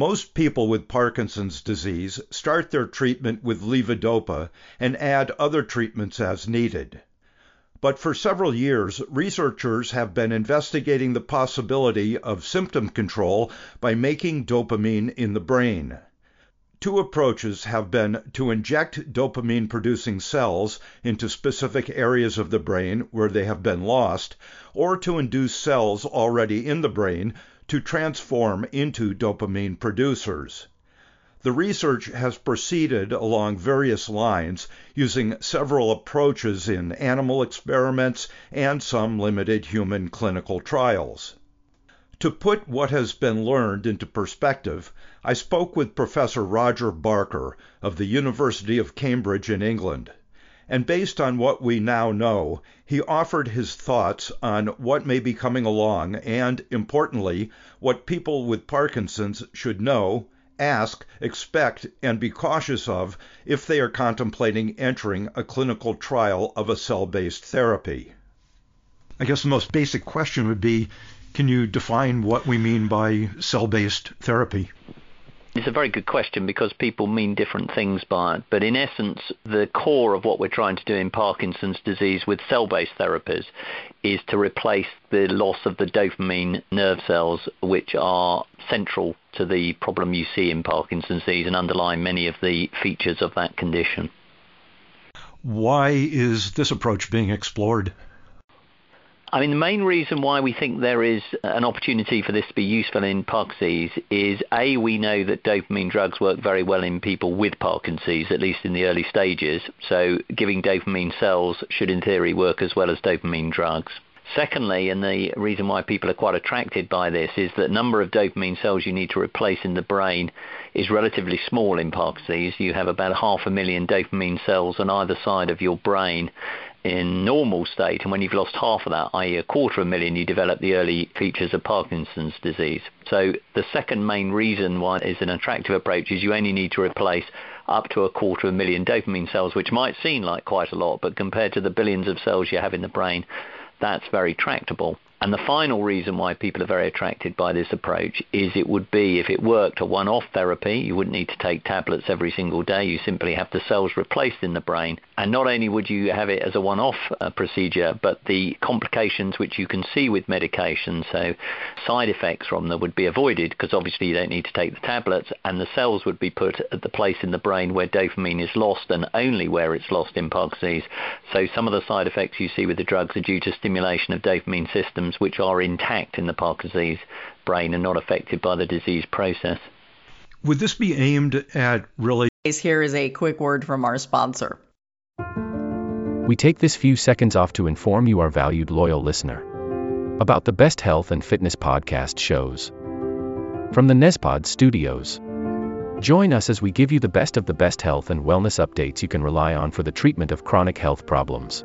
Most people with Parkinson's disease start their treatment with levodopa and add other treatments as needed. But for several years, researchers have been investigating the possibility of symptom control by making dopamine in the brain. Two approaches have been to inject dopamine producing cells into specific areas of the brain where they have been lost, or to induce cells already in the brain to transform into dopamine producers. The research has proceeded along various lines, using several approaches in animal experiments and some limited human clinical trials. To put what has been learned into perspective, I spoke with Professor Roger Barker of the University of Cambridge in England and based on what we now know, he offered his thoughts on what may be coming along and, importantly, what people with Parkinson's should know, ask, expect, and be cautious of if they are contemplating entering a clinical trial of a cell based therapy. I guess the most basic question would be can you define what we mean by cell based therapy? It's a very good question because people mean different things by it. But in essence, the core of what we're trying to do in Parkinson's disease with cell based therapies is to replace the loss of the dopamine nerve cells, which are central to the problem you see in Parkinson's disease and underlie many of the features of that condition. Why is this approach being explored? I mean, the main reason why we think there is an opportunity for this to be useful in Parkinson's is A, we know that dopamine drugs work very well in people with Parkinson's, at least in the early stages. So giving dopamine cells should, in theory, work as well as dopamine drugs. Secondly, and the reason why people are quite attracted by this is that number of dopamine cells you need to replace in the brain is relatively small in Parkinson's. You have about half a million dopamine cells on either side of your brain, in normal state, and when you've lost half of that, i.e., a quarter of a million, you develop the early features of Parkinson's disease. So the second main reason why is an attractive approach is you only need to replace up to a quarter of a million dopamine cells, which might seem like quite a lot, but compared to the billions of cells you have in the brain, that's very tractable. And the final reason why people are very attracted by this approach is it would be, if it worked, a one off therapy. You wouldn't need to take tablets every single day. You simply have the cells replaced in the brain. And not only would you have it as a one off uh, procedure, but the complications which you can see with medication, so side effects from them, would be avoided because obviously you don't need to take the tablets, and the cells would be put at the place in the brain where dopamine is lost and only where it's lost in Parkinson's. So some of the side effects you see with the drugs are due to stimulation of dopamine systems which are intact in the Parkinson's brain and not affected by the disease process. Would this be aimed at really? Here is a quick word from our sponsor. We take this few seconds off to inform you, our valued loyal listener, about the best health and fitness podcast shows from the Nezpod studios. Join us as we give you the best of the best health and wellness updates you can rely on for the treatment of chronic health problems.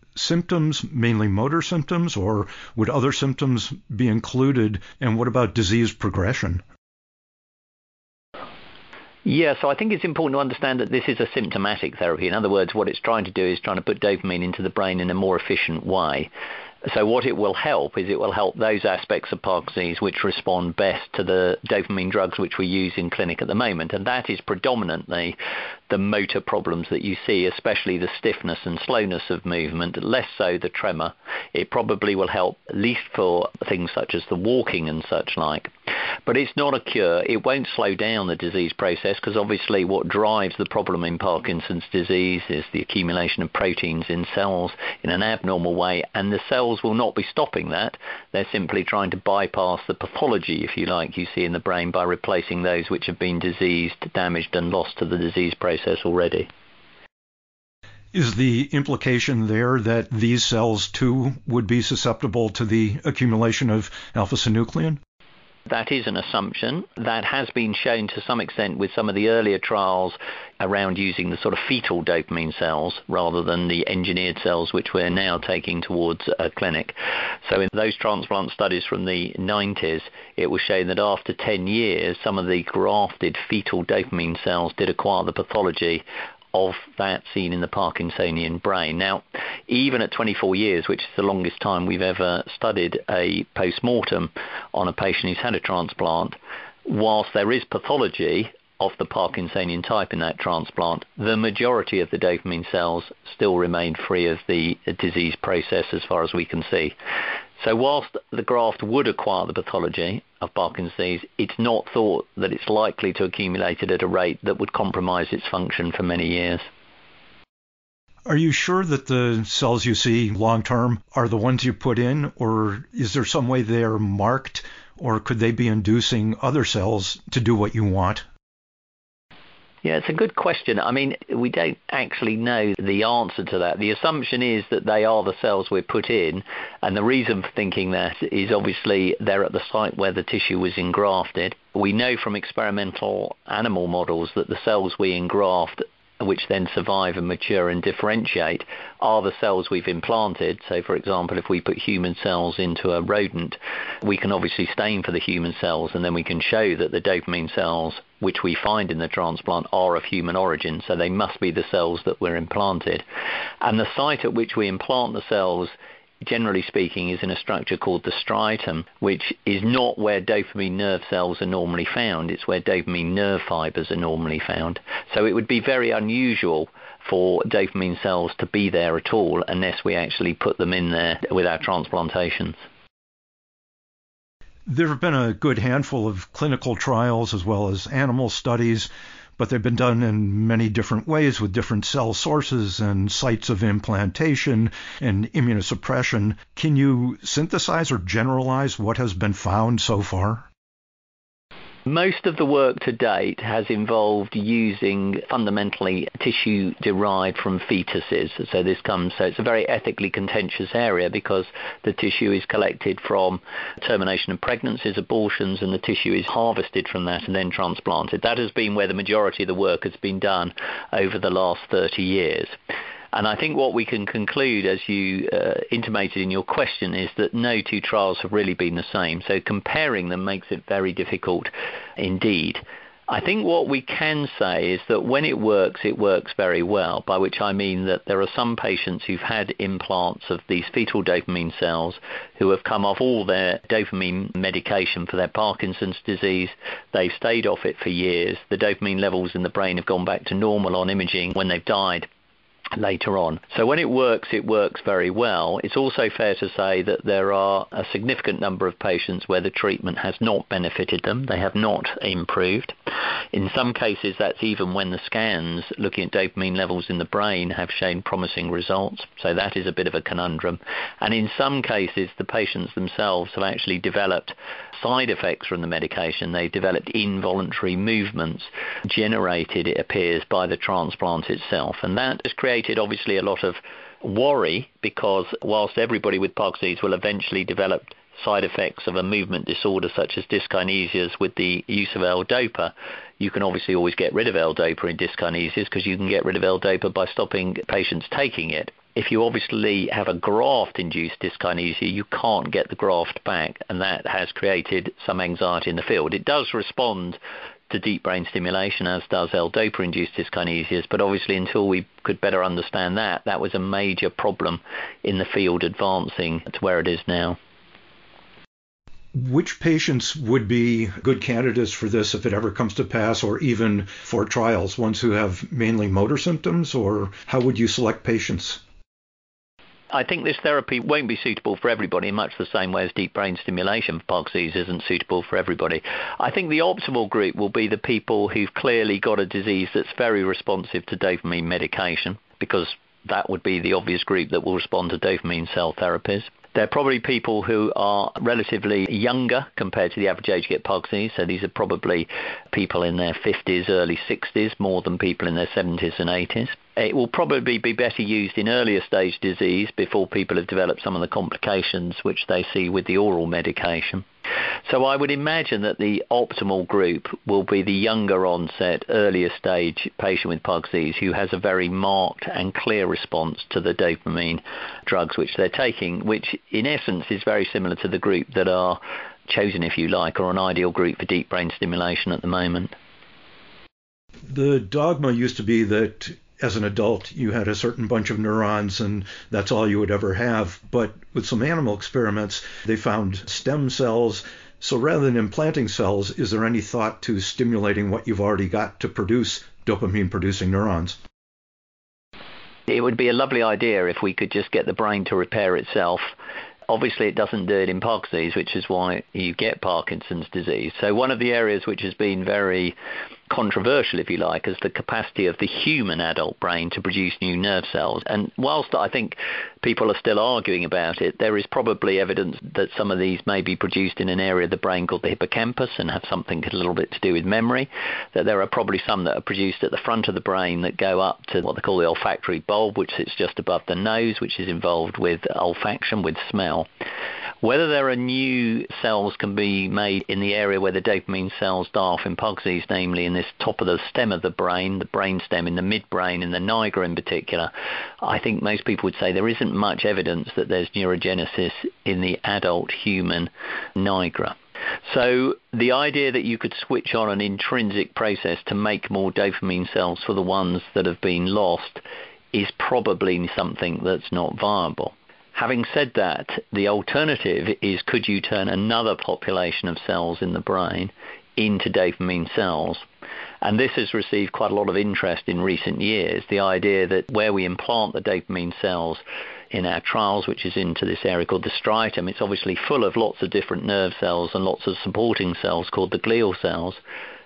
symptoms, mainly motor symptoms, or would other symptoms be included? And what about disease progression? Yeah, so I think it's important to understand that this is a symptomatic therapy. In other words, what it's trying to do is trying to put dopamine into the brain in a more efficient way. So what it will help is it will help those aspects of Parkinson's which respond best to the dopamine drugs which we use in clinic at the moment, and that is predominantly the motor problems that you see, especially the stiffness and slowness of movement, less so the tremor. It probably will help least for things such as the walking and such like. But it's not a cure. It won't slow down the disease process because obviously what drives the problem in Parkinson's disease is the accumulation of proteins in cells in an abnormal way, and the cells will not be stopping that. They're simply trying to bypass the pathology, if you like, you see in the brain by replacing those which have been diseased, damaged, and lost to the disease process already. Is the implication there that these cells too would be susceptible to the accumulation of alpha synuclein? That is an assumption. That has been shown to some extent with some of the earlier trials around using the sort of fetal dopamine cells rather than the engineered cells which we're now taking towards a clinic. So in those transplant studies from the 90s, it was shown that after 10 years, some of the grafted fetal dopamine cells did acquire the pathology of that seen in the Parkinsonian brain. Now, even at 24 years, which is the longest time we've ever studied a post-mortem on a patient who's had a transplant, whilst there is pathology of the Parkinsonian type in that transplant, the majority of the dopamine cells still remain free of the disease process as far as we can see. So whilst the graft would acquire the pathology of Parkinson's disease, it's not thought that it's likely to accumulate it at a rate that would compromise its function for many years. Are you sure that the cells you see long term are the ones you put in, or is there some way they are marked, or could they be inducing other cells to do what you want? Yeah, it's a good question. I mean, we don't actually know the answer to that. The assumption is that they are the cells we put in, and the reason for thinking that is obviously they're at the site where the tissue was engrafted. We know from experimental animal models that the cells we engraft which then survive and mature and differentiate are the cells we've implanted. So, for example, if we put human cells into a rodent, we can obviously stain for the human cells and then we can show that the dopamine cells which we find in the transplant are of human origin. So they must be the cells that were implanted. And the site at which we implant the cells generally speaking, is in a structure called the striatum, which is not where dopamine nerve cells are normally found. It's where dopamine nerve fibers are normally found. So it would be very unusual for dopamine cells to be there at all unless we actually put them in there with our transplantations. There have been a good handful of clinical trials as well as animal studies but they've been done in many different ways with different cell sources and sites of implantation and immunosuppression. Can you synthesize or generalize what has been found so far? Most of the work to date has involved using fundamentally tissue derived from fetuses. So this comes, so it's a very ethically contentious area because the tissue is collected from termination of pregnancies, abortions, and the tissue is harvested from that and then transplanted. That has been where the majority of the work has been done over the last 30 years. And I think what we can conclude, as you uh, intimated in your question, is that no two trials have really been the same. So comparing them makes it very difficult indeed. I think what we can say is that when it works, it works very well, by which I mean that there are some patients who've had implants of these fetal dopamine cells who have come off all their dopamine medication for their Parkinson's disease. They've stayed off it for years. The dopamine levels in the brain have gone back to normal on imaging when they've died later on. So when it works, it works very well. It's also fair to say that there are a significant number of patients where the treatment has not benefited them. They have not improved. In some cases, that's even when the scans looking at dopamine levels in the brain have shown promising results. So that is a bit of a conundrum. And in some cases, the patients themselves have actually developed side effects from the medication. They've developed involuntary movements generated, it appears, by the transplant itself. And that has created created obviously a lot of worry because whilst everybody with Parkinson's will eventually develop side effects of a movement disorder such as dyskinesias with the use of L-DOPA, you can obviously always get rid of L-DOPA in dyskinesias because you can get rid of L-DOPA by stopping patients taking it. if you obviously have a graft induced dyskinesia, you can't get the graft back, and that has created some anxiety in the field. It does respond to deep brain stimulation, as does L-DOPA induced dyskinesias, but obviously until we could better understand that, that was a major problem in the field advancing to where it is now. Which patients would be good candidates for this if it ever comes to pass, or even for trials? Ones who have mainly motor symptoms, or how would you select patients? I think this therapy won't be suitable for everybody in much the same way as deep brain stimulation for Parkinson's isn't suitable for everybody. I think the optimal group will be the people who've clearly got a disease that's very responsive to dopamine medication because that would be the obvious group that will respond to dopamine cell therapies. They're probably people who are relatively younger compared to the average age to get Parkinson's. So these are probably people in their 50s, early 60s, more than people in their 70s and 80s. It will probably be better used in earlier stage disease before people have developed some of the complications which they see with the oral medication. So I would imagine that the optimal group will be the younger onset, earlier stage patient with Parkinson's who has a very marked and clear response to the dopamine drugs which they're taking, which in essence is very similar to the group that are chosen, if you like, or an ideal group for deep brain stimulation at the moment. The dogma used to be that as an adult, you had a certain bunch of neurons and that's all you would ever have. But with some animal experiments, they found stem cells. So rather than implanting cells, is there any thought to stimulating what you've already got to produce dopamine producing neurons? It would be a lovely idea if we could just get the brain to repair itself obviously it doesn't do it in Parkinson's, which is why you get Parkinson's disease. So one of the areas which has been very controversial, if you like, as the capacity of the human adult brain to produce new nerve cells. And whilst I think people are still arguing about it, there is probably evidence that some of these may be produced in an area of the brain called the hippocampus and have something a little bit to do with memory. That there are probably some that are produced at the front of the brain that go up to what they call the olfactory bulb, which sits just above the nose, which is involved with olfaction, with smell. Whether there are new cells can be made in the area where the dopamine cells die off in Parkinson's, namely in this top of the stem of the brain, the brain stem in the midbrain, in the nigra in particular, I think most people would say there isn't much evidence that there's neurogenesis in the adult human nigra. So the idea that you could switch on an intrinsic process to make more dopamine cells for the ones that have been lost is probably something that's not viable. Having said that, the alternative is could you turn another population of cells in the brain into dopamine cells? And this has received quite a lot of interest in recent years. The idea that where we implant the dopamine cells in our trials, which is into this area called the striatum, it's obviously full of lots of different nerve cells and lots of supporting cells called the glial cells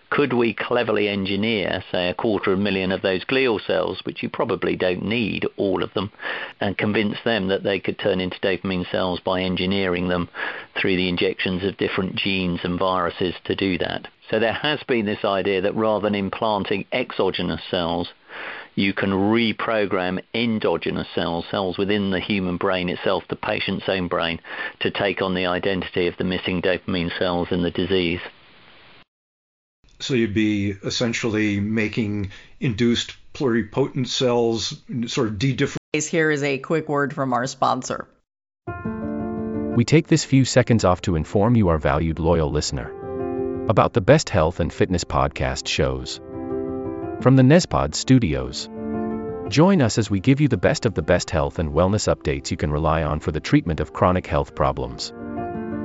could we cleverly engineer, say, a quarter of a million of those glial cells, which you probably don't need all of them, and convince them that they could turn into dopamine cells by engineering them through the injections of different genes and viruses to do that? So there has been this idea that rather than implanting exogenous cells, you can reprogram endogenous cells, cells within the human brain itself, the patient's own brain, to take on the identity of the missing dopamine cells in the disease. So you'd be essentially making induced pluripotent cells sort of de-differentiate. Here is a quick word from our sponsor. We take this few seconds off to inform you, our valued loyal listener, about the best health and fitness podcast shows from the Nezpod studios. Join us as we give you the best of the best health and wellness updates you can rely on for the treatment of chronic health problems.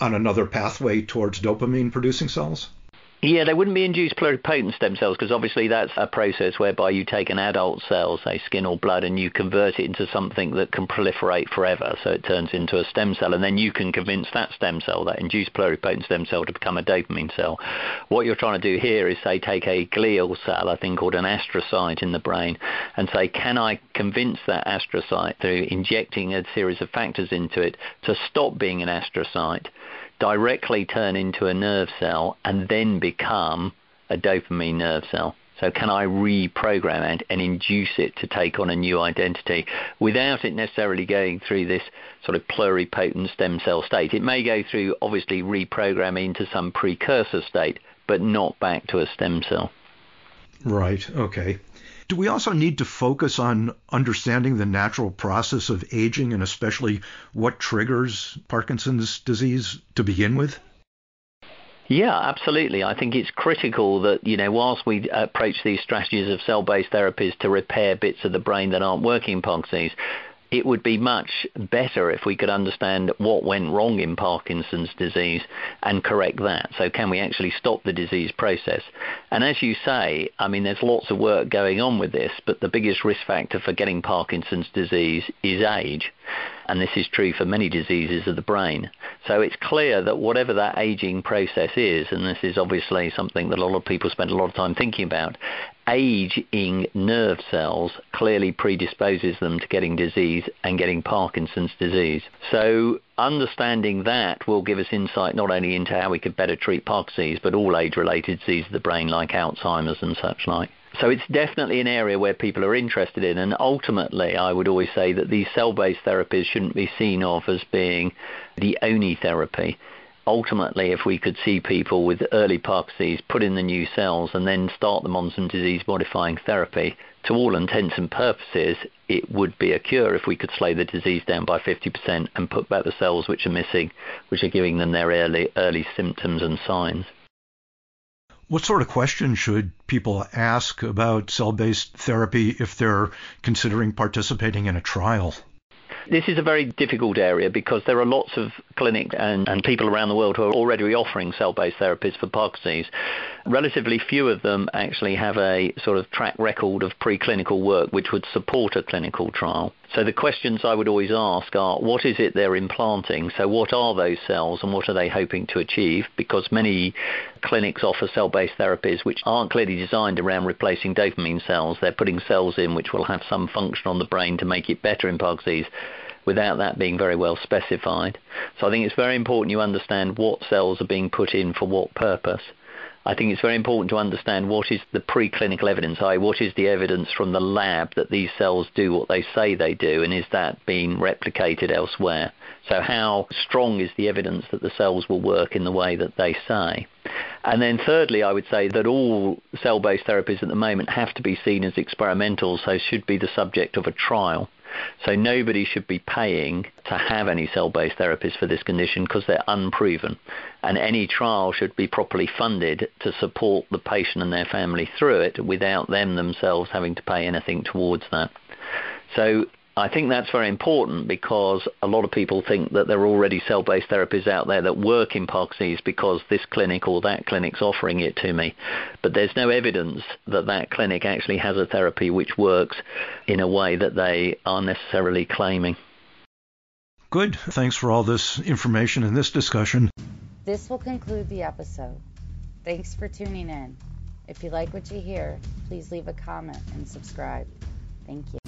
on another pathway towards dopamine producing cells? Yeah, they wouldn't be induced pluripotent stem cells because obviously that's a process whereby you take an adult cell, say skin or blood, and you convert it into something that can proliferate forever. So it turns into a stem cell, and then you can convince that stem cell, that induced pluripotent stem cell, to become a dopamine cell. What you're trying to do here is say take a glial cell, I think called an astrocyte in the brain, and say, can I convince that astrocyte through injecting a series of factors into it to stop being an astrocyte? Directly turn into a nerve cell and then become a dopamine nerve cell? So can I reprogram it and induce it to take on a new identity without it necessarily going through this sort of pluripotent stem cell state? It may go through obviously reprogramming to some precursor state, but not back to a stem cell. Right. Okay. Do we also need to focus on understanding the natural process of aging and especially what triggers Parkinson's disease to begin with? Yeah, absolutely. I think it's critical that, you know, whilst we approach these strategies of cell based therapies to repair bits of the brain that aren't working in Parkinson's, it would be much better if we could understand what went wrong in Parkinson's disease and correct that. So, can we actually stop the disease process? And as you say, I mean, there's lots of work going on with this, but the biggest risk factor for getting Parkinson's disease is age. And this is true for many diseases of the brain. So it's clear that whatever that aging process is, and this is obviously something that a lot of people spend a lot of time thinking about, aging nerve cells clearly predisposes them to getting disease and getting Parkinson's disease. So understanding that will give us insight not only into how we could better treat Parkinson's, but all age-related diseases of the brain like Alzheimer's and such like. So it's definitely an area where people are interested in, and ultimately, I would always say that these cell-based therapies shouldn't be seen of as being the only therapy ultimately, if we could see people with early Parkinson's put in the new cells and then start them on some disease modifying therapy, to all intents and purposes, it would be a cure if we could slow the disease down by 50% and put back the cells which are missing, which are giving them their early, early symptoms and signs. What sort of questions should people ask about cell based therapy if they're considering participating in a trial? This is a very difficult area because there are lots of clinics and, and people around the world who are already offering cell-based therapies for Parkinson's. Relatively few of them actually have a sort of track record of preclinical work which would support a clinical trial. So the questions I would always ask are, what is it they're implanting? So what are those cells and what are they hoping to achieve? Because many clinics offer cell-based therapies which aren't clearly designed around replacing dopamine cells. They're putting cells in which will have some function on the brain to make it better in Parkinson's without that being very well specified. So I think it's very important you understand what cells are being put in for what purpose. I think it's very important to understand what is the preclinical evidence, i.e., what is the evidence from the lab that these cells do what they say they do, and is that being replicated elsewhere? So, how strong is the evidence that the cells will work in the way that they say? And then, thirdly, I would say that all cell based therapies at the moment have to be seen as experimental, so should be the subject of a trial. So nobody should be paying to have any cell-based therapies for this condition because they're unproven. And any trial should be properly funded to support the patient and their family through it without them themselves having to pay anything towards that. So I think that's very important because a lot of people think that there are already cell-based therapies out there that work in Parkinson's because this clinic or that clinic's offering it to me. But there's no evidence that that clinic actually has a therapy which works in a way that they are necessarily claiming. Good. Thanks for all this information and this discussion. This will conclude the episode. Thanks for tuning in. If you like what you hear, please leave a comment and subscribe. Thank you.